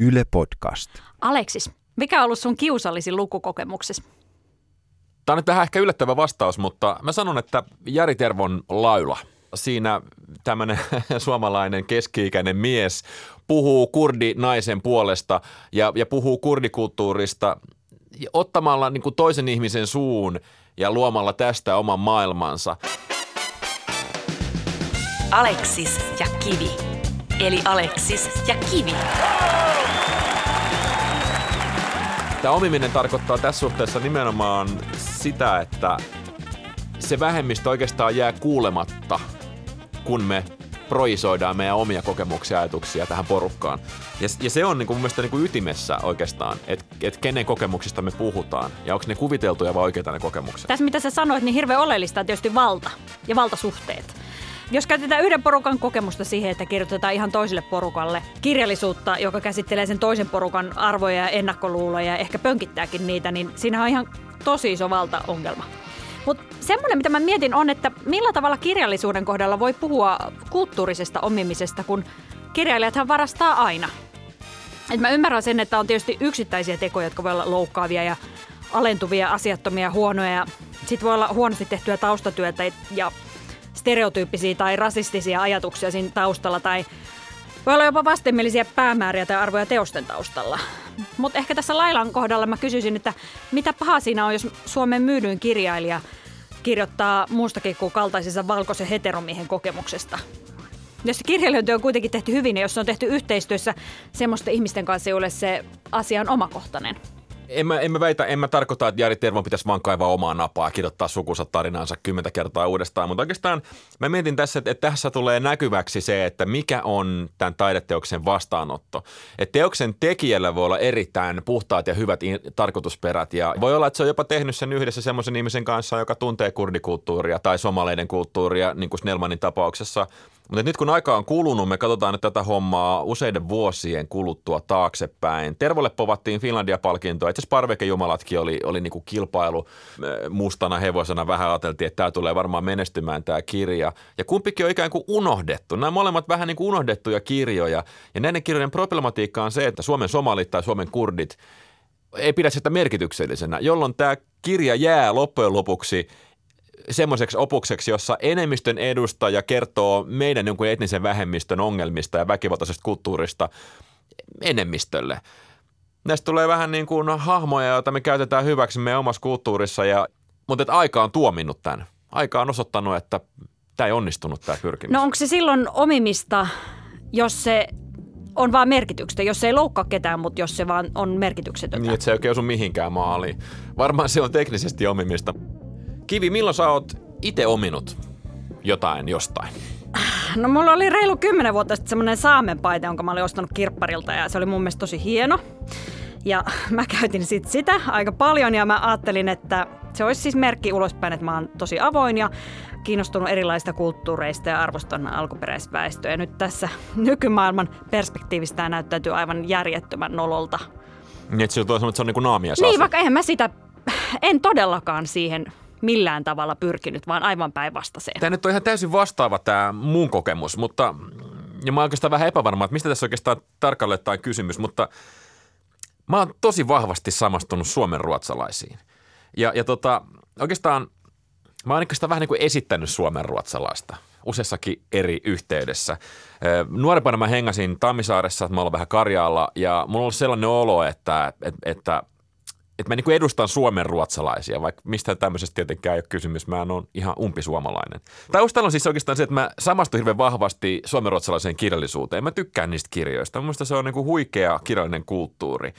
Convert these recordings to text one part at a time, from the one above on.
Yle Podcast. Aleksis, mikä on ollut sun kiusallisin lukukokemuksessa? Tämä on nyt vähän ehkä yllättävä vastaus, mutta mä sanon, että Jari Tervon laula. Siinä tämmöinen suomalainen keski-ikäinen mies puhuu kurdi-naisen puolesta ja, ja puhuu kurdikulttuurista ottamalla niin kuin toisen ihmisen suun ja luomalla tästä oman maailmansa. Aleksis ja Kivi. Eli Aleksis ja Kivi. Tämä omiminen tarkoittaa tässä suhteessa nimenomaan sitä, että se vähemmistö oikeastaan jää kuulematta, kun me projisoidaan meidän omia kokemuksia ja ajatuksia tähän porukkaan. Ja, ja se on niin kuin mun mielestä niin kuin ytimessä oikeastaan, että et kenen kokemuksista me puhutaan ja onko ne kuviteltuja vai oikeita ne kokemukset. Tässä mitä sä sanoit, niin hirveän oleellista on tietysti valta ja valtasuhteet. Jos käytetään yhden porukan kokemusta siihen, että kirjoitetaan ihan toiselle porukalle kirjallisuutta, joka käsittelee sen toisen porukan arvoja ja ennakkoluuloja ja ehkä pönkittääkin niitä, niin siinä on ihan tosi iso valtaongelma. Mutta semmoinen, mitä mä mietin on, että millä tavalla kirjallisuuden kohdalla voi puhua kulttuurisesta omimisesta, kun kirjailijathan varastaa aina. Et mä ymmärrän sen, että on tietysti yksittäisiä tekoja, jotka voi olla loukkaavia ja alentuvia, asiattomia, huonoja. Sitten voi olla huonosti tehtyä taustatyötä ja stereotyyppisiä tai rasistisia ajatuksia siinä taustalla tai voi olla jopa vastenmielisiä päämääriä tai arvoja teosten taustalla. Mutta ehkä tässä Lailan kohdalla mä kysyisin, että mitä pahaa siinä on, jos Suomen myydyin kirjailija kirjoittaa muustakin kuin kaltaisessa valkoisen heteromiehen kokemuksesta. Jos kirjailijointi on kuitenkin tehty hyvin ja jos se on tehty yhteistyössä semmoisten ihmisten kanssa, joille se asia on omakohtainen – en mä, en mä väitä, en mä tarkoita, että Jari Tervon pitäisi vaan kaivaa omaa napaa ja kirjoittaa sukunsa tarinansa kymmentä kertaa uudestaan, mutta oikeastaan mä mietin tässä, että, että tässä tulee näkyväksi se, että mikä on tämän taideteoksen vastaanotto. Että teoksen tekijällä voi olla erittäin puhtaat ja hyvät tarkoitusperät ja voi olla, että se on jopa tehnyt sen yhdessä semmoisen ihmisen kanssa, joka tuntee kurdikulttuuria tai somaleiden kulttuuria, niin kuin Snellmanin tapauksessa – mutta nyt kun aika on kulunut, me katsotaan nyt tätä hommaa useiden vuosien kuluttua taaksepäin. Tervolle povattiin Finlandia-palkintoa. Itse asiassa Parvekejumalatkin oli, oli niinku kilpailu mustana hevosena. Vähän ajateltiin, että tämä tulee varmaan menestymään tämä kirja. Ja kumpikin on ikään kuin unohdettu. Nämä molemmat vähän niin kuin unohdettuja kirjoja. Ja näiden kirjojen problematiikka on se, että Suomen somalit tai Suomen kurdit ei pidä sitä merkityksellisenä, jolloin tämä kirja jää loppujen lopuksi – semmoiseksi opukseksi, jossa enemmistön edustaja kertoo meidän jonkun etnisen vähemmistön ongelmista ja väkivaltaisesta kulttuurista enemmistölle. Näistä tulee vähän niin kuin hahmoja, joita me käytetään hyväksi meidän omassa kulttuurissa, ja, mutta että aika on tuominnut tämän. Aika on osoittanut, että tämä ei onnistunut tämä pyrkimys. No onko se silloin omimista, jos se on vaan merkityksestä, jos se ei loukkaa ketään, mutta jos se vaan on merkityksetöntä. Niin, että se ei oikein osu mihinkään maaliin. Varmaan se on teknisesti omimista. Kivi, milloin sä oot itse ominut jotain jostain? No mulla oli reilu kymmenen vuotta sitten semmoinen saamenpaita, jonka mä olin ostanut kirpparilta ja se oli mun mielestä tosi hieno. Ja mä käytin sit sitä aika paljon ja mä ajattelin, että se olisi siis merkki ulospäin, että mä oon tosi avoin ja kiinnostunut erilaisista kulttuureista ja arvostan alkuperäisväestöä. Ja nyt tässä nykymaailman perspektiivistä tämä näyttäytyy aivan järjettömän nololta. Niin, että se on, että se on niin kuin naamia Niin, vaikka eihän mä sitä, en todellakaan siihen millään tavalla pyrkinyt, vaan aivan päinvastaiseen. Tämä nyt on ihan täysin vastaava tämä mun kokemus, mutta ja mä oon oikeastaan vähän epävarma, että mistä tässä oikeastaan tarkalleen tai kysymys, mutta mä oon tosi vahvasti samastunut suomen ruotsalaisiin. Ja, ja tota, oikeastaan mä oon oikeastaan vähän niin kuin esittänyt suomen ruotsalaista useassakin eri yhteydessä. Nuorempana mä hengasin Tammisaaressa, että mä olin vähän Karjaalla ja mulla oli sellainen olo, että, että, että että mä niin edustan Suomen ruotsalaisia, vaikka mistä tämmöisestä tietenkään ei ole kysymys. Mä oon ihan umpisuomalainen. Taustalla on siis oikeastaan se, että mä samastun hirveän vahvasti suomen ruotsalaiseen kirjallisuuteen. Mä tykkään niistä kirjoista. Mun se on niin kuin huikea kirjallinen kulttuuri.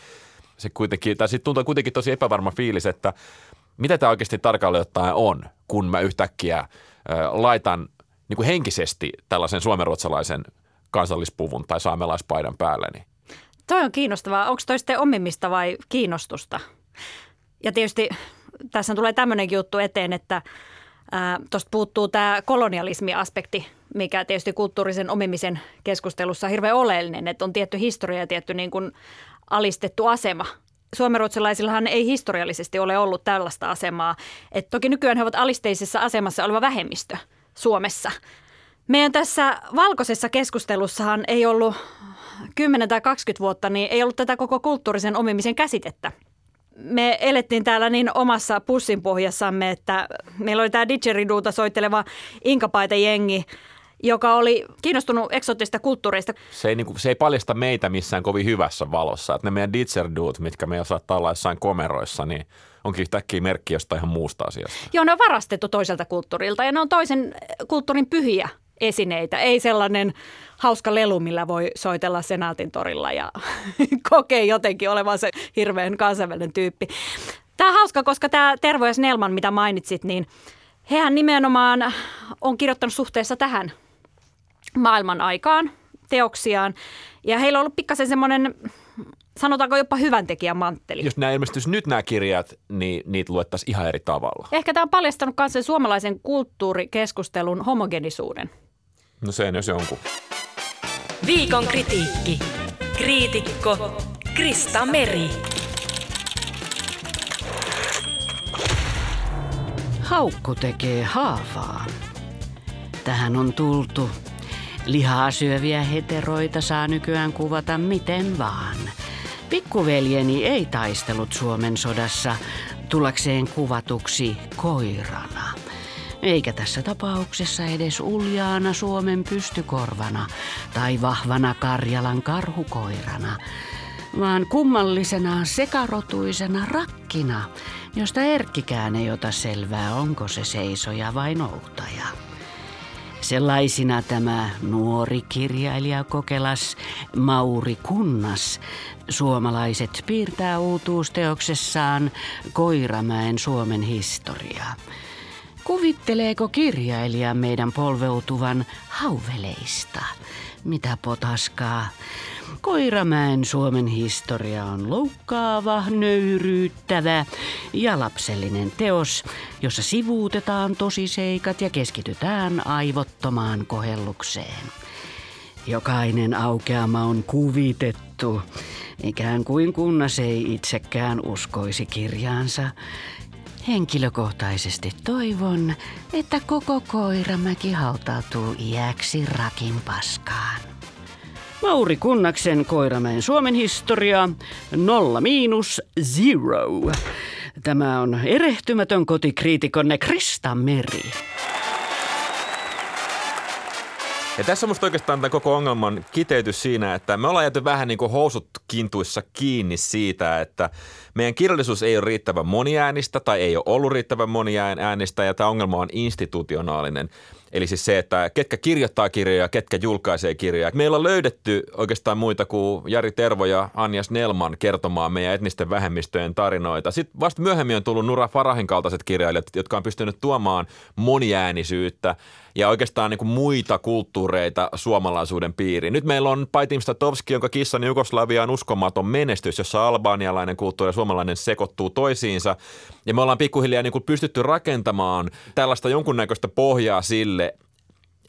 Se kuitenkin, tai sitten tuntuu kuitenkin tosi epävarma fiilis, että mitä tämä oikeasti tarkalleen ottaen on, kun mä yhtäkkiä äh, laitan niin kuin henkisesti tällaisen suomenruotsalaisen kansallispuvun tai saamelaispaidan päälleni. Toi on kiinnostavaa. Onko toi sitten omimista vai kiinnostusta? Ja tietysti tässä tulee tämmöinen juttu eteen, että tuosta puuttuu tämä kolonialismi-aspekti, mikä tietysti kulttuurisen omimisen keskustelussa on hirveän oleellinen, että on tietty historia ja tietty niin kuin alistettu asema. Suomenruotsalaisillahan ei historiallisesti ole ollut tällaista asemaa. Et toki nykyään he ovat alisteisessa asemassa oleva vähemmistö Suomessa. Meidän tässä valkoisessa keskustelussahan ei ollut 10 tai 20 vuotta, niin ei ollut tätä koko kulttuurisen omimisen käsitettä. Me elettiin täällä niin omassa pussin pohjassamme, että meillä oli tämä didgeriduuta soitteleva inkapaite-jengi, joka oli kiinnostunut eksoottista kulttuureista. Se ei, niin kuin, se ei paljasta meitä missään kovin hyvässä valossa. Että ne meidän didgeridut, mitkä me saattaa olla jossain komeroissa, niin onkin yhtäkkiä merkki jostain ihan muusta asiasta. Joo, ne on varastettu toiselta kulttuurilta ja ne on toisen kulttuurin pyhiä esineitä. Ei sellainen hauska lelu, millä voi soitella Senaatin torilla ja kokee jotenkin olevansa hirveän kansainvälinen tyyppi. Tämä on hauska, koska tämä Tervo ja Snellman, mitä mainitsit, niin hehän nimenomaan on kirjoittanut suhteessa tähän maailman aikaan teoksiaan. Ja heillä on ollut pikkasen semmoinen, sanotaanko jopa hyvän tekijän mantteli. Jos nämä ilmestyisi nyt nämä kirjat, niin niitä luettaisiin ihan eri tavalla. Ehkä tämä on paljastanut myös sen suomalaisen kulttuurikeskustelun homogenisuuden. No se jos jonkun. Viikon kritiikki. Kriitikko Krista Meri. Haukku tekee haavaa. Tähän on tultu. Lihaa syöviä heteroita saa nykyään kuvata miten vaan. Pikkuveljeni ei taistellut Suomen sodassa tullakseen kuvatuksi koirana. Eikä tässä tapauksessa edes uljaana Suomen pystykorvana tai vahvana Karjalan karhukoirana, vaan kummallisena sekarotuisena rakkina, josta Erkkikään ei ota selvää, onko se seisoja vai noutaja. Sellaisina tämä nuori kirjailija kokelas Mauri Kunnas suomalaiset piirtää uutuusteoksessaan Koiramäen Suomen historia. Kuvitteleeko kirjailija meidän polveutuvan hauveleista? Mitä potaskaa? Koiramäen Suomen historia on loukkaava, nöyryyttävä ja lapsellinen teos, jossa sivuutetaan tosiseikat ja keskitytään aivottomaan kohellukseen. Jokainen aukeama on kuvitettu, ikään kuin kunnas ei itsekään uskoisi kirjaansa. Henkilökohtaisesti toivon, että koko Koiramäki hautautuu iäksi rakin paskaan. Mauri Kunnaksen Koiramäen Suomen historia, nolla miinus zero. Tämä on erehtymätön kotikriitikonne Krista Meri. Ja tässä on musta oikeastaan tämän koko ongelman kiteytys siinä, että me ollaan jääty vähän niin kuin housut kintuissa kiinni siitä, että meidän kirjallisuus ei ole riittävän moniäänistä tai ei ole ollut riittävän moniäänistä ja tämä ongelma on institutionaalinen. Eli siis se, että ketkä kirjoittaa kirjoja, ketkä julkaisee kirjoja. Meillä on löydetty oikeastaan muita kuin Jari Tervo ja Anja Snellman kertomaan meidän etnisten vähemmistöjen tarinoita. Sitten vasta myöhemmin on tullut Nura Farahin kaltaiset kirjailijat, jotka on pystynyt tuomaan moniäänisyyttä ja oikeastaan niin kuin muita kulttuureita suomalaisuuden piiriin. Nyt meillä on Paitim Statovski, jonka kissan Jugoslavia on uskomaton menestys, jossa albanialainen kulttuuri ja suomalainen sekoittuu toisiinsa. Ja me ollaan pikkuhiljaa niin kuin pystytty rakentamaan tällaista jonkunnäköistä pohjaa sille,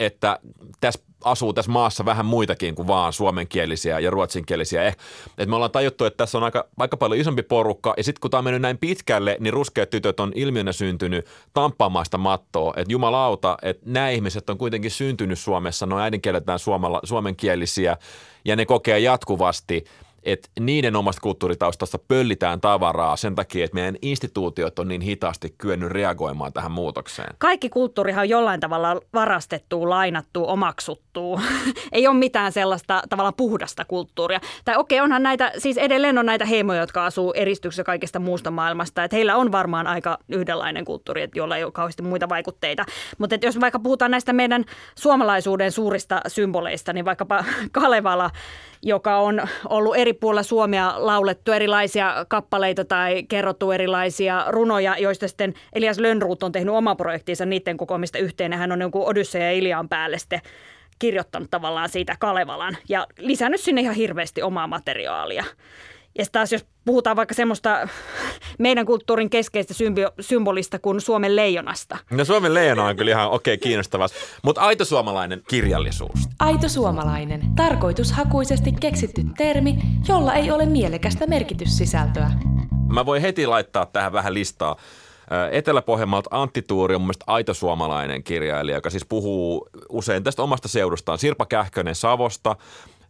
että tässä asuu tässä maassa vähän muitakin kuin vaan suomenkielisiä ja ruotsinkielisiä. Eh, et me ollaan tajuttu, että tässä on aika, aika paljon isompi porukka ja sitten kun tämä on mennyt näin pitkälle, niin ruskeat tytöt on ilmiönä syntynyt tamppaamaista mattoa. Että jumalauta, että nämä ihmiset on kuitenkin syntynyt Suomessa, ne on äidinkieleltään suomala, suomenkielisiä ja ne kokee jatkuvasti – että niiden omasta kulttuuritaustasta pöllitään tavaraa sen takia, että meidän instituutiot on niin hitaasti kyennyt reagoimaan tähän muutokseen. Kaikki kulttuurihan on jollain tavalla varastettu, lainattu, omaksuttu. Ei ole mitään sellaista tavalla puhdasta kulttuuria. Tai okei, okay, onhan näitä, siis edelleen on näitä heimoja, jotka asuu eristyksessä kaikesta muusta maailmasta. Että heillä on varmaan aika yhdenlainen kulttuuri, että jolla ei ole kauheasti muita vaikutteita. Mutta jos vaikka puhutaan näistä meidän suomalaisuuden suurista symboleista, niin vaikkapa Kalevala, joka on ollut eri puolilla Suomea laulettu erilaisia kappaleita tai kerrottu erilaisia runoja, joista sitten Elias Lönnruut on tehnyt oma projektinsa niiden kokoamista yhteen. Hän on jonkun Odysseja ja Ilian päälle sitten kirjoittanut tavallaan siitä Kalevalan ja lisännyt sinne ihan hirveästi omaa materiaalia. Ja taas jos puhutaan vaikka semmoista meidän kulttuurin keskeistä symbolista kuin Suomen leijonasta. No Suomen leijona on kyllä ihan okei okay, kiinnostava, mutta aito suomalainen kirjallisuus. Aito suomalainen, tarkoitushakuisesti keksitty termi, jolla ei ole mielekästä merkityssisältöä. Mä voin heti laittaa tähän vähän listaa. Etelä-Pohjanmaalta Antti Tuuri on mun mielestä aito suomalainen kirjailija, joka siis puhuu usein tästä omasta seudustaan. Sirpa Kähkönen Savosta,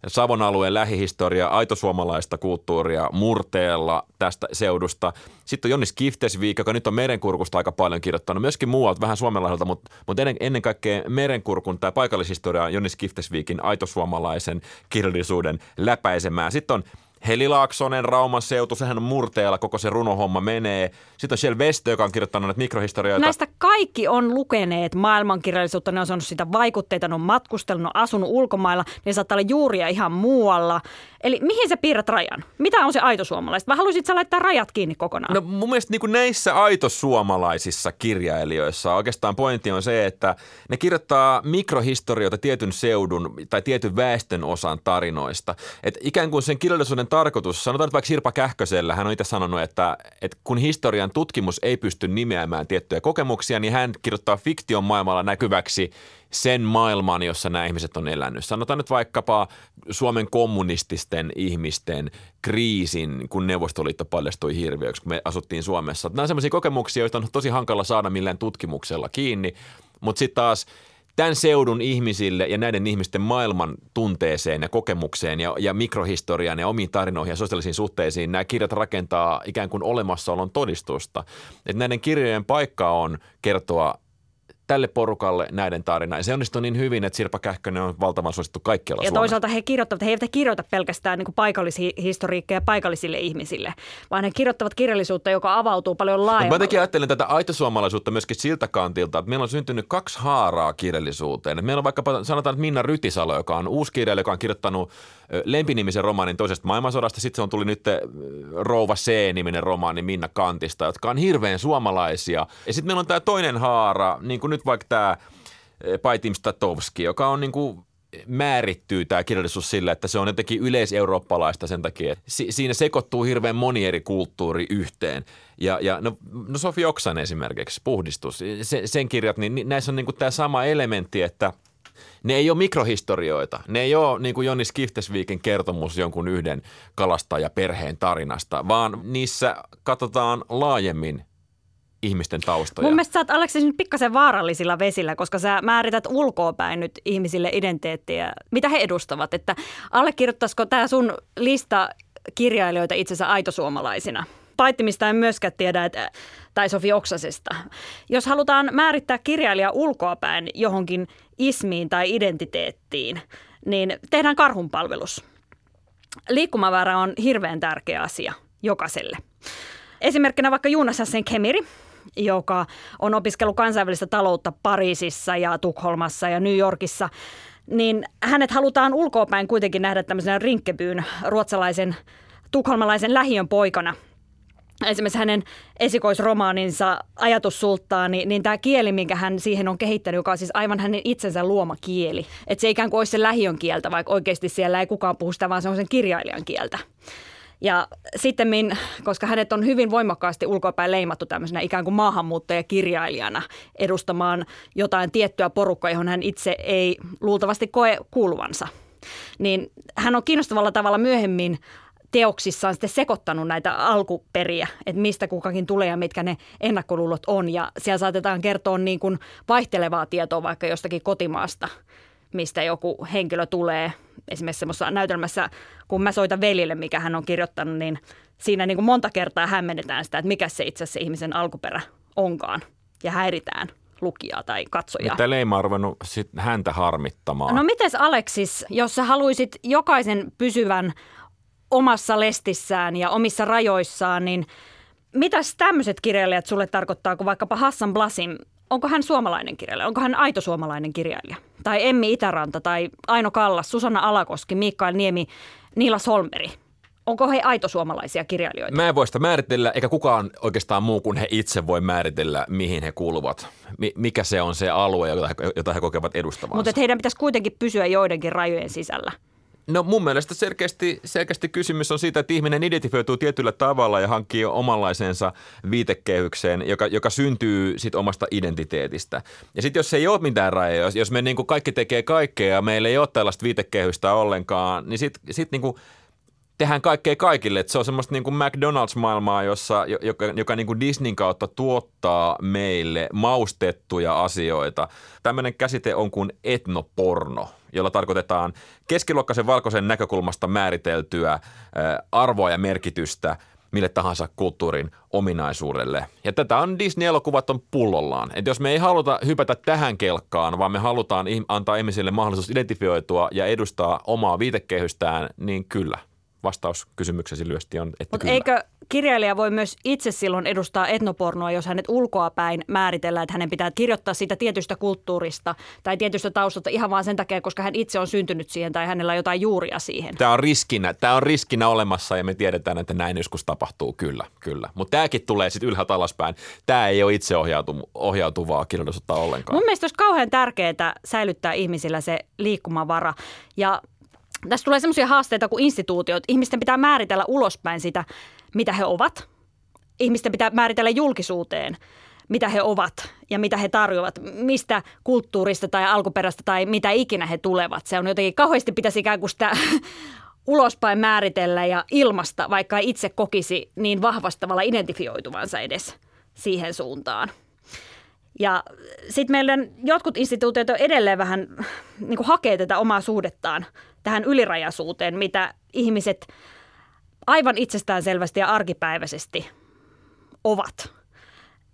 Savon alueen lähihistoria, aito suomalaista kulttuuria murteella tästä seudusta. Sitten on Jonnis Kiftesviik, joka nyt on merenkurkusta aika paljon kirjoittanut, myöskin muualta, vähän Suomenlahdelta, mutta, mutta ennen, ennen kaikkea merenkurkun tai paikallishistoria Jonnis Kiftesviikin aito suomalaisen kirjallisuuden läpäisemään. Sitten on Heli Laaksonen, Rauman seutu, sehän on murteella, koko se runohomma menee. Sitten on siellä Vestö, joka on kirjoittanut näitä mikrohistorioita. Näistä kaikki on lukeneet maailmankirjallisuutta, ne on saanut sitä vaikutteita, ne on matkustellut, ne on asunut ulkomailla, ne saattaa olla juuria ihan muualla. Eli mihin sä piirrät rajan? Mitä on se aito suomalaista? Vai haluaisit sä laittaa rajat kiinni kokonaan? No mun mielestä niin kuin näissä aito suomalaisissa kirjailijoissa oikeastaan pointti on se, että ne kirjoittaa mikrohistorioita tietyn seudun tai tietyn väestön osan tarinoista. Et ikään kuin sen kirjallisuuden tarkoitus, sanotaan nyt vaikka Sirpa Kähkösellä, hän on itse sanonut, että, että kun historian tutkimus ei pysty nimeämään tiettyjä kokemuksia, niin hän kirjoittaa fiktion maailmalla näkyväksi sen maailman, jossa nämä ihmiset on elänyt. Sanotaan nyt vaikkapa Suomen kommunististen ihmisten kriisin, kun Neuvostoliitto paljastui hirviöksi, kun me asuttiin Suomessa. Nämä on sellaisia kokemuksia, joita on tosi hankala saada millään tutkimuksella kiinni, mutta sitten taas – tämän seudun ihmisille ja näiden ihmisten maailman tunteeseen ja kokemukseen ja, ja mikrohistoriaan ja omiin tarinoihin ja sosiaalisiin suhteisiin nämä kirjat rakentaa ikään kuin olemassaolon todistusta. Että näiden kirjojen paikka on kertoa tälle porukalle näiden tarina. Ja se onnistui niin hyvin, että Sirpa Kähkönen on valtavan suosittu kaikkialla Ja Suomessa. toisaalta he kirjoittavat, he eivät kirjoita pelkästään niin paikallishistoriikkeja paikallisille ihmisille, vaan he kirjoittavat kirjallisuutta, joka avautuu paljon laajemmalle. mä jotenkin ajattelen tätä aitosuomalaisuutta myöskin siltä kantilta, että meillä on syntynyt kaksi haaraa kirjallisuuteen. Et meillä on vaikkapa, sanotaan, että Minna Rytisalo, joka on uusi kirjailija, joka on kirjoittanut lempinimisen romaanin toisesta maailmansodasta. Sitten se on tuli nyt Rouva C-niminen romaani Minna Kantista, jotka on hirveän suomalaisia. Ja sitten meillä on tämä toinen haara, niin kuin nyt vaikka tämä Paitim Statovski, joka on niin kuin määrittyy tämä kirjallisuus sillä, että se on jotenkin yleiseurooppalaista sen takia, että si- siinä sekoittuu hirveän moni eri kulttuuri yhteen. Ja, ja no, no Sofi Oksan esimerkiksi, Puhdistus, se, sen kirjat, niin ni- näissä on niin tämä sama elementti, että ne ei ole mikrohistorioita. Ne ei ole niin kuin Jonni Skiftesviikin kertomus jonkun yhden kalastajaperheen tarinasta, vaan niissä katsotaan laajemmin ihmisten taustoja. Mun mielestä sä oot Aleksis nyt pikkasen vaarallisilla vesillä, koska sä määrität ulkoapäin nyt ihmisille identiteettiä, mitä he edustavat. Että allekirjoittaisiko tämä sun lista kirjailijoita itsensä aitosuomalaisina? Paittimista en myöskään tiedä, että, tai Sofi Oksasesta. Jos halutaan määrittää kirjailija ulkoapäin johonkin ismiin tai identiteettiin, niin tehdään karhunpalvelus. Liikkumavara on hirveän tärkeä asia jokaiselle. Esimerkkinä vaikka Jonas Hassen Kemiri, joka on opiskellut kansainvälistä taloutta Pariisissa ja Tukholmassa ja New Yorkissa, niin hänet halutaan ulkoapäin kuitenkin nähdä tämmöisenä rinkkebyyn ruotsalaisen tukholmalaisen lähiön poikana. Esimerkiksi hänen esikoisromaaninsa Ajatussulttaani, niin tämä kieli, minkä hän siihen on kehittänyt, joka on siis aivan hänen itsensä luoma kieli. Että se ikään kuin olisi se lähiön kieltä, vaikka oikeasti siellä ei kukaan puhu sitä, vaan se on sen kirjailijan kieltä. Ja sitten, koska hänet on hyvin voimakkaasti ulkoapäin leimattu tämmöisenä ikään kuin maahanmuuttajakirjailijana edustamaan jotain tiettyä porukkaa, johon hän itse ei luultavasti koe kuuluvansa, niin hän on kiinnostavalla tavalla myöhemmin teoksissaan sitten sekoittanut näitä alkuperiä, että mistä kukakin tulee ja mitkä ne ennakkoluulot on. Ja siellä saatetaan kertoa niin kuin vaihtelevaa tietoa vaikka jostakin kotimaasta, mistä joku henkilö tulee. Esimerkiksi semmoisessa näytelmässä, kun mä soitan veljelle, mikä hän on kirjoittanut, niin siinä niin kuin monta kertaa hämmennetään sitä, että mikä se itse asiassa ihmisen alkuperä onkaan. Ja häiritään lukijaa tai katsojaa. Tämä leima on sit häntä harmittamaan. No mites Aleksis, jos sä haluaisit jokaisen pysyvän omassa lestissään ja omissa rajoissaan, niin mitäs tämmöiset kirjailijat sulle tarkoittaa, kun vaikkapa Hassan Blasim, onko hän suomalainen kirjailija, onko hän aito suomalainen kirjailija? Tai Emmi Itäranta tai Aino Kallas, Susanna Alakoski, Mikael Niemi, Niila Solmeri. Onko he aito suomalaisia kirjailijoita? Mä en voi sitä määritellä, eikä kukaan oikeastaan muu kuin he itse voi määritellä, mihin he kuuluvat. Mikä se on se alue, jota he, jota he kokevat edustavansa. Mutta heidän pitäisi kuitenkin pysyä joidenkin rajojen sisällä. No mun mielestä selkeästi, selkeästi kysymys on siitä, että ihminen identifioituu tietyllä tavalla ja hankkii omanlaisensa viitekehykseen, joka, joka syntyy sit omasta identiteetistä. Ja sitten jos ei ole mitään rajoja, jos, jos me niin kuin kaikki tekee kaikkea ja meillä ei ole tällaista viitekehystä ollenkaan, niin sitten sit niin kuin tehdään kaikkea kaikille. Että se on semmoista niin kuin McDonald's-maailmaa, jossa, joka, joka niin kuin Disneyn kautta tuottaa meille maustettuja asioita. Tämmöinen käsite on kuin etnoporno, jolla tarkoitetaan keskiluokkaisen valkoisen näkökulmasta määriteltyä arvoa ja merkitystä – mille tahansa kulttuurin ominaisuudelle. Ja tätä on Disney-elokuvat on pullollaan. Et jos me ei haluta hypätä tähän kelkkaan, vaan me halutaan antaa ihmisille mahdollisuus identifioitua ja edustaa omaa viitekehystään, niin kyllä – vastaus kysymyksesi lyösti on, että Mutta eikö kirjailija voi myös itse silloin edustaa etnopornoa, jos hänet ulkoa päin määritellään, että hänen pitää kirjoittaa siitä tietystä kulttuurista tai tietystä taustalta ihan vaan sen takia, koska hän itse on syntynyt siihen tai hänellä on jotain juuria siihen. Tämä on riskinä, tämä on riskinä olemassa ja me tiedetään, että näin joskus tapahtuu, kyllä, kyllä. Mutta tämäkin tulee sitten ylhäältä alaspäin. Tämä ei ole itse ohjautuvaa kirjallisuutta ollenkaan. Mun mielestä olisi kauhean tärkeää säilyttää ihmisillä se liikkumavara ja tässä tulee sellaisia haasteita kuin instituutiot. Ihmisten pitää määritellä ulospäin sitä, mitä he ovat. Ihmisten pitää määritellä julkisuuteen, mitä he ovat ja mitä he tarjoavat, mistä kulttuurista tai alkuperäistä tai mitä ikinä he tulevat. Se on jotenkin kauheasti pitäisi ikään kuin sitä ulospäin määritellä ja ilmasta, vaikka itse kokisi niin vahvastavalla identifioituvansa edes siihen suuntaan. Ja sitten meidän jotkut instituutiot on edelleen vähän niin kuin hakee tätä omaa suhdettaan tähän ylirajaisuuteen, mitä ihmiset aivan itsestäänselvästi ja arkipäiväisesti ovat.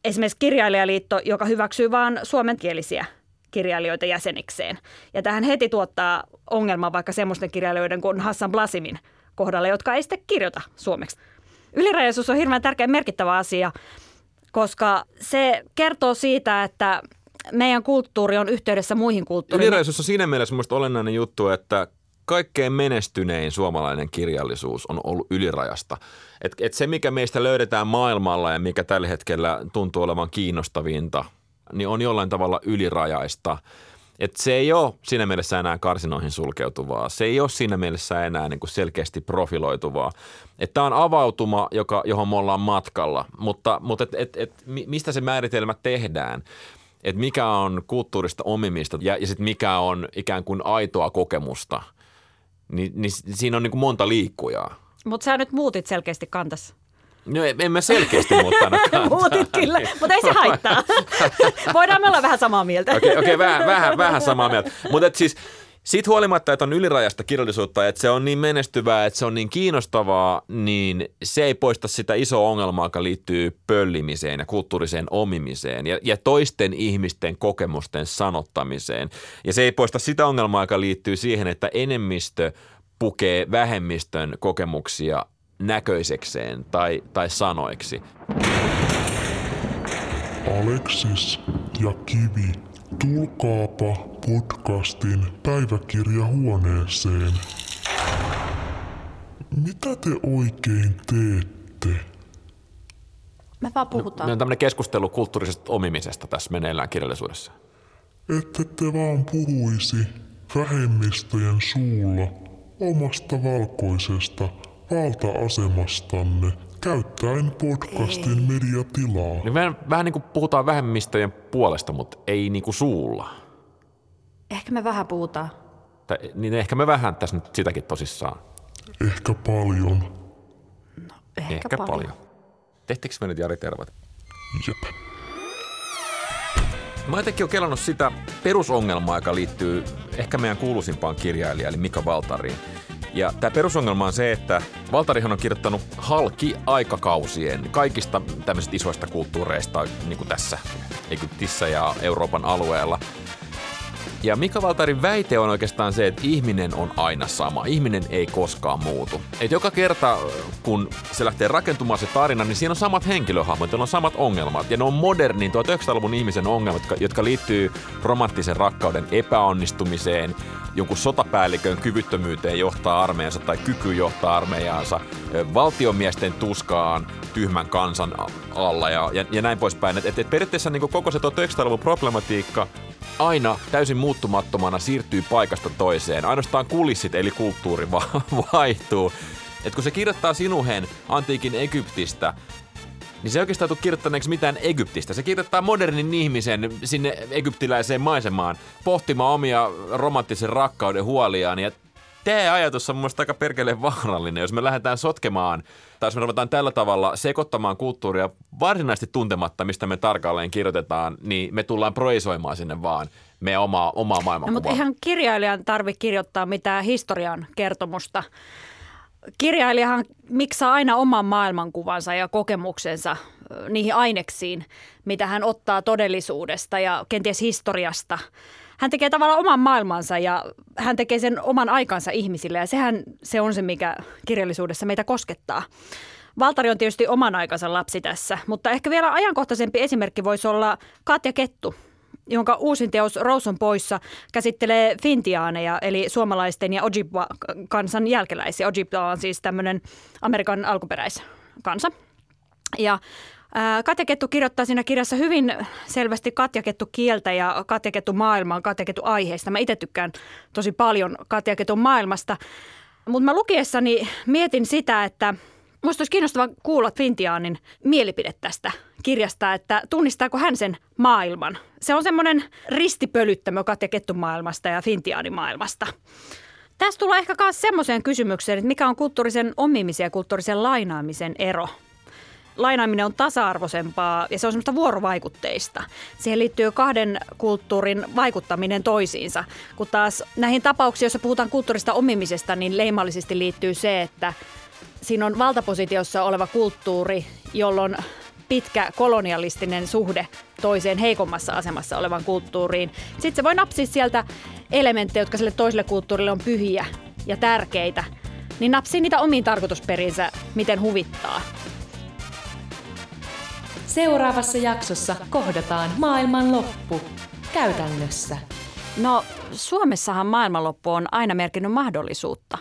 Esimerkiksi kirjailijaliitto, joka hyväksyy vain suomenkielisiä kirjailijoita jäsenikseen. Ja tähän heti tuottaa ongelman vaikka semmoisten kirjailijoiden kuin Hassan Blasimin kohdalla, jotka ei sitten kirjoita suomeksi. Ylirajaisuus on hirveän tärkeä merkittävä asia, koska se kertoo siitä, että meidän kulttuuri on yhteydessä muihin kulttuureihin. Ylirajaisuus on siinä mielessä minusta olennainen juttu, että kaikkein menestynein suomalainen kirjallisuus on ollut ylirajasta. Et, et se, mikä meistä löydetään maailmalla ja mikä tällä hetkellä tuntuu olevan kiinnostavinta, niin on jollain tavalla ylirajaista. Et se ei ole siinä mielessä enää karsinoihin sulkeutuvaa. Se ei ole siinä mielessä enää niin kuin selkeästi profiloituvaa. Tämä on avautuma, joka, johon me ollaan matkalla, mutta, mutta et, et, et, mistä se määritelmä tehdään? Et mikä on kulttuurista omimista ja, ja sit mikä on ikään kuin aitoa kokemusta – niin, niin siinä on niin kuin monta liikkujaa. Mutta sä nyt muutit selkeästi kantas. No en mä selkeästi muuttanut kantaa. Muutit kyllä, mutta ei se haittaa. Voidaan me olla vähän samaa mieltä. Okei, okay, okay, vähän, vähän, vähän samaa mieltä. Mutta siis siitä huolimatta, että on ylirajasta kirjallisuutta, että se on niin menestyvää, että se on niin kiinnostavaa, niin se ei poista sitä isoa ongelmaa, joka liittyy pöllimiseen ja kulttuuriseen omimiseen ja, ja toisten ihmisten kokemusten sanottamiseen. Ja se ei poista sitä ongelmaa, joka liittyy siihen, että enemmistö pukee vähemmistön kokemuksia näköisekseen tai, tai sanoiksi. Aleksis ja Kivi, tulkaapa podcastin päiväkirjahuoneeseen. Mitä te oikein teette? Me vaan puhutaan. No, on tämmöinen keskustelu kulttuurisesta omimisesta tässä meneillään kirjallisuudessa. Ette te vaan puhuisi vähemmistöjen suulla omasta valkoisesta valta-asemastanne käyttäen podcastin mediatilaa. Niin vähän, vähän niin kuin puhutaan vähemmistöjen puolesta, mutta ei niin kuin suulla. Ehkä me vähän puhutaan. Tai, niin ehkä me vähän tässä nyt sitäkin tosissaan. Ehkä paljon. No, ehkä, ehkä paljon. paljon. Tehtikö me nyt Jari Tervat? Jep. Mä jotenkin olen kelannut sitä perusongelmaa, joka liittyy ehkä meidän kuuluisimpaan kirjailijaan, eli Mika Valtariin. Ja tämä perusongelma on se, että Valtarihan on kirjoittanut halki aikakausien kaikista tämmöisistä isoista kulttuureista, niin kuin tässä Egyptissä ja Euroopan alueella. Ja Mika Valtarin väite on oikeastaan se, että ihminen on aina sama. Ihminen ei koskaan muutu. Et joka kerta, kun se lähtee rakentumaan se tarina, niin siinä on samat henkilöhahmot, on samat ongelmat. Ja ne on modernin 1900-luvun ihmisen ongelmat, jotka, jotka liittyy romanttisen rakkauden epäonnistumiseen, jonkun sotapäällikön kyvyttömyyteen johtaa armeijansa tai kyky johtaa armeijaansa, valtiomiesten tuskaan tyhmän kansan alla ja, ja, ja näin poispäin. Et, et, et periaatteessa niin koko se 1900-luvun problematiikka aina täysin muuttumattomana siirtyy paikasta toiseen. Ainoastaan kulissit eli kulttuuri va- vaihtuu. Et kun se kirjoittaa sinuhen antiikin Egyptistä, niin se ei oikeastaan tule kirjoittaneeksi mitään Egyptistä. Se kirjoittaa modernin ihmisen sinne egyptiläiseen maisemaan pohtimaan omia romanttisen rakkauden huoliaan. Ja tämä ajatus on mun aika perkeleen vaarallinen, jos me lähdetään sotkemaan, tai jos me ruvetaan tällä tavalla sekoittamaan kulttuuria varsinaisesti tuntematta, mistä me tarkalleen kirjoitetaan, niin me tullaan proisoimaan sinne vaan meidän omaa, omaa No, maailmankuvaa. mutta eihän kirjailijan tarvitse kirjoittaa mitään historian kertomusta. Kirjailijahan miksaa aina oman maailmankuvansa ja kokemuksensa niihin aineksiin, mitä hän ottaa todellisuudesta ja kenties historiasta. Hän tekee tavallaan oman maailmansa ja hän tekee sen oman aikansa ihmisille ja sehän se on se, mikä kirjallisuudessa meitä koskettaa. Valtari on tietysti oman aikansa lapsi tässä, mutta ehkä vielä ajankohtaisempi esimerkki voisi olla Katja Kettu, jonka uusin teos Rose on poissa käsittelee fintiaaneja, eli suomalaisten ja Ojibwa-kansan jälkeläisiä. Ojibwa on siis tämmöinen Amerikan alkuperäiskansa. Ja Katja Kettu kirjoittaa siinä kirjassa hyvin selvästi Katja Kettu kieltä ja Katja Kettu maailmaa, Katja Kettu aiheista. Mä itse tykkään tosi paljon Katja Ketun maailmasta, mutta mä lukiessani mietin sitä, että Minusta olisi kiinnostavaa kuulla Fintiaanin mielipide tästä kirjasta, että tunnistaako hän sen maailman. Se on semmoinen ristipölyttämö Katja Kettun maailmasta ja Fintiaanin maailmasta. Tässä tulee ehkä myös semmoiseen kysymykseen, että mikä on kulttuurisen omimisen ja kulttuurisen lainaamisen ero. Lainaaminen on tasa-arvoisempaa ja se on semmoista vuorovaikutteista. Siihen liittyy kahden kulttuurin vaikuttaminen toisiinsa. Kun taas näihin tapauksiin, joissa puhutaan kulttuurista omimisesta, niin leimallisesti liittyy se, että siinä on valtapositiossa oleva kulttuuri, jolloin pitkä kolonialistinen suhde toiseen heikommassa asemassa olevan kulttuuriin. Sitten se voi napsia sieltä elementtejä, jotka sille toiselle kulttuurille on pyhiä ja tärkeitä, niin napsii niitä omiin tarkoitusperinsä, miten huvittaa. Seuraavassa jaksossa kohdataan maailman loppu. Käytännössä. No, Suomessahan maailmanloppu on aina merkinnyt mahdollisuutta.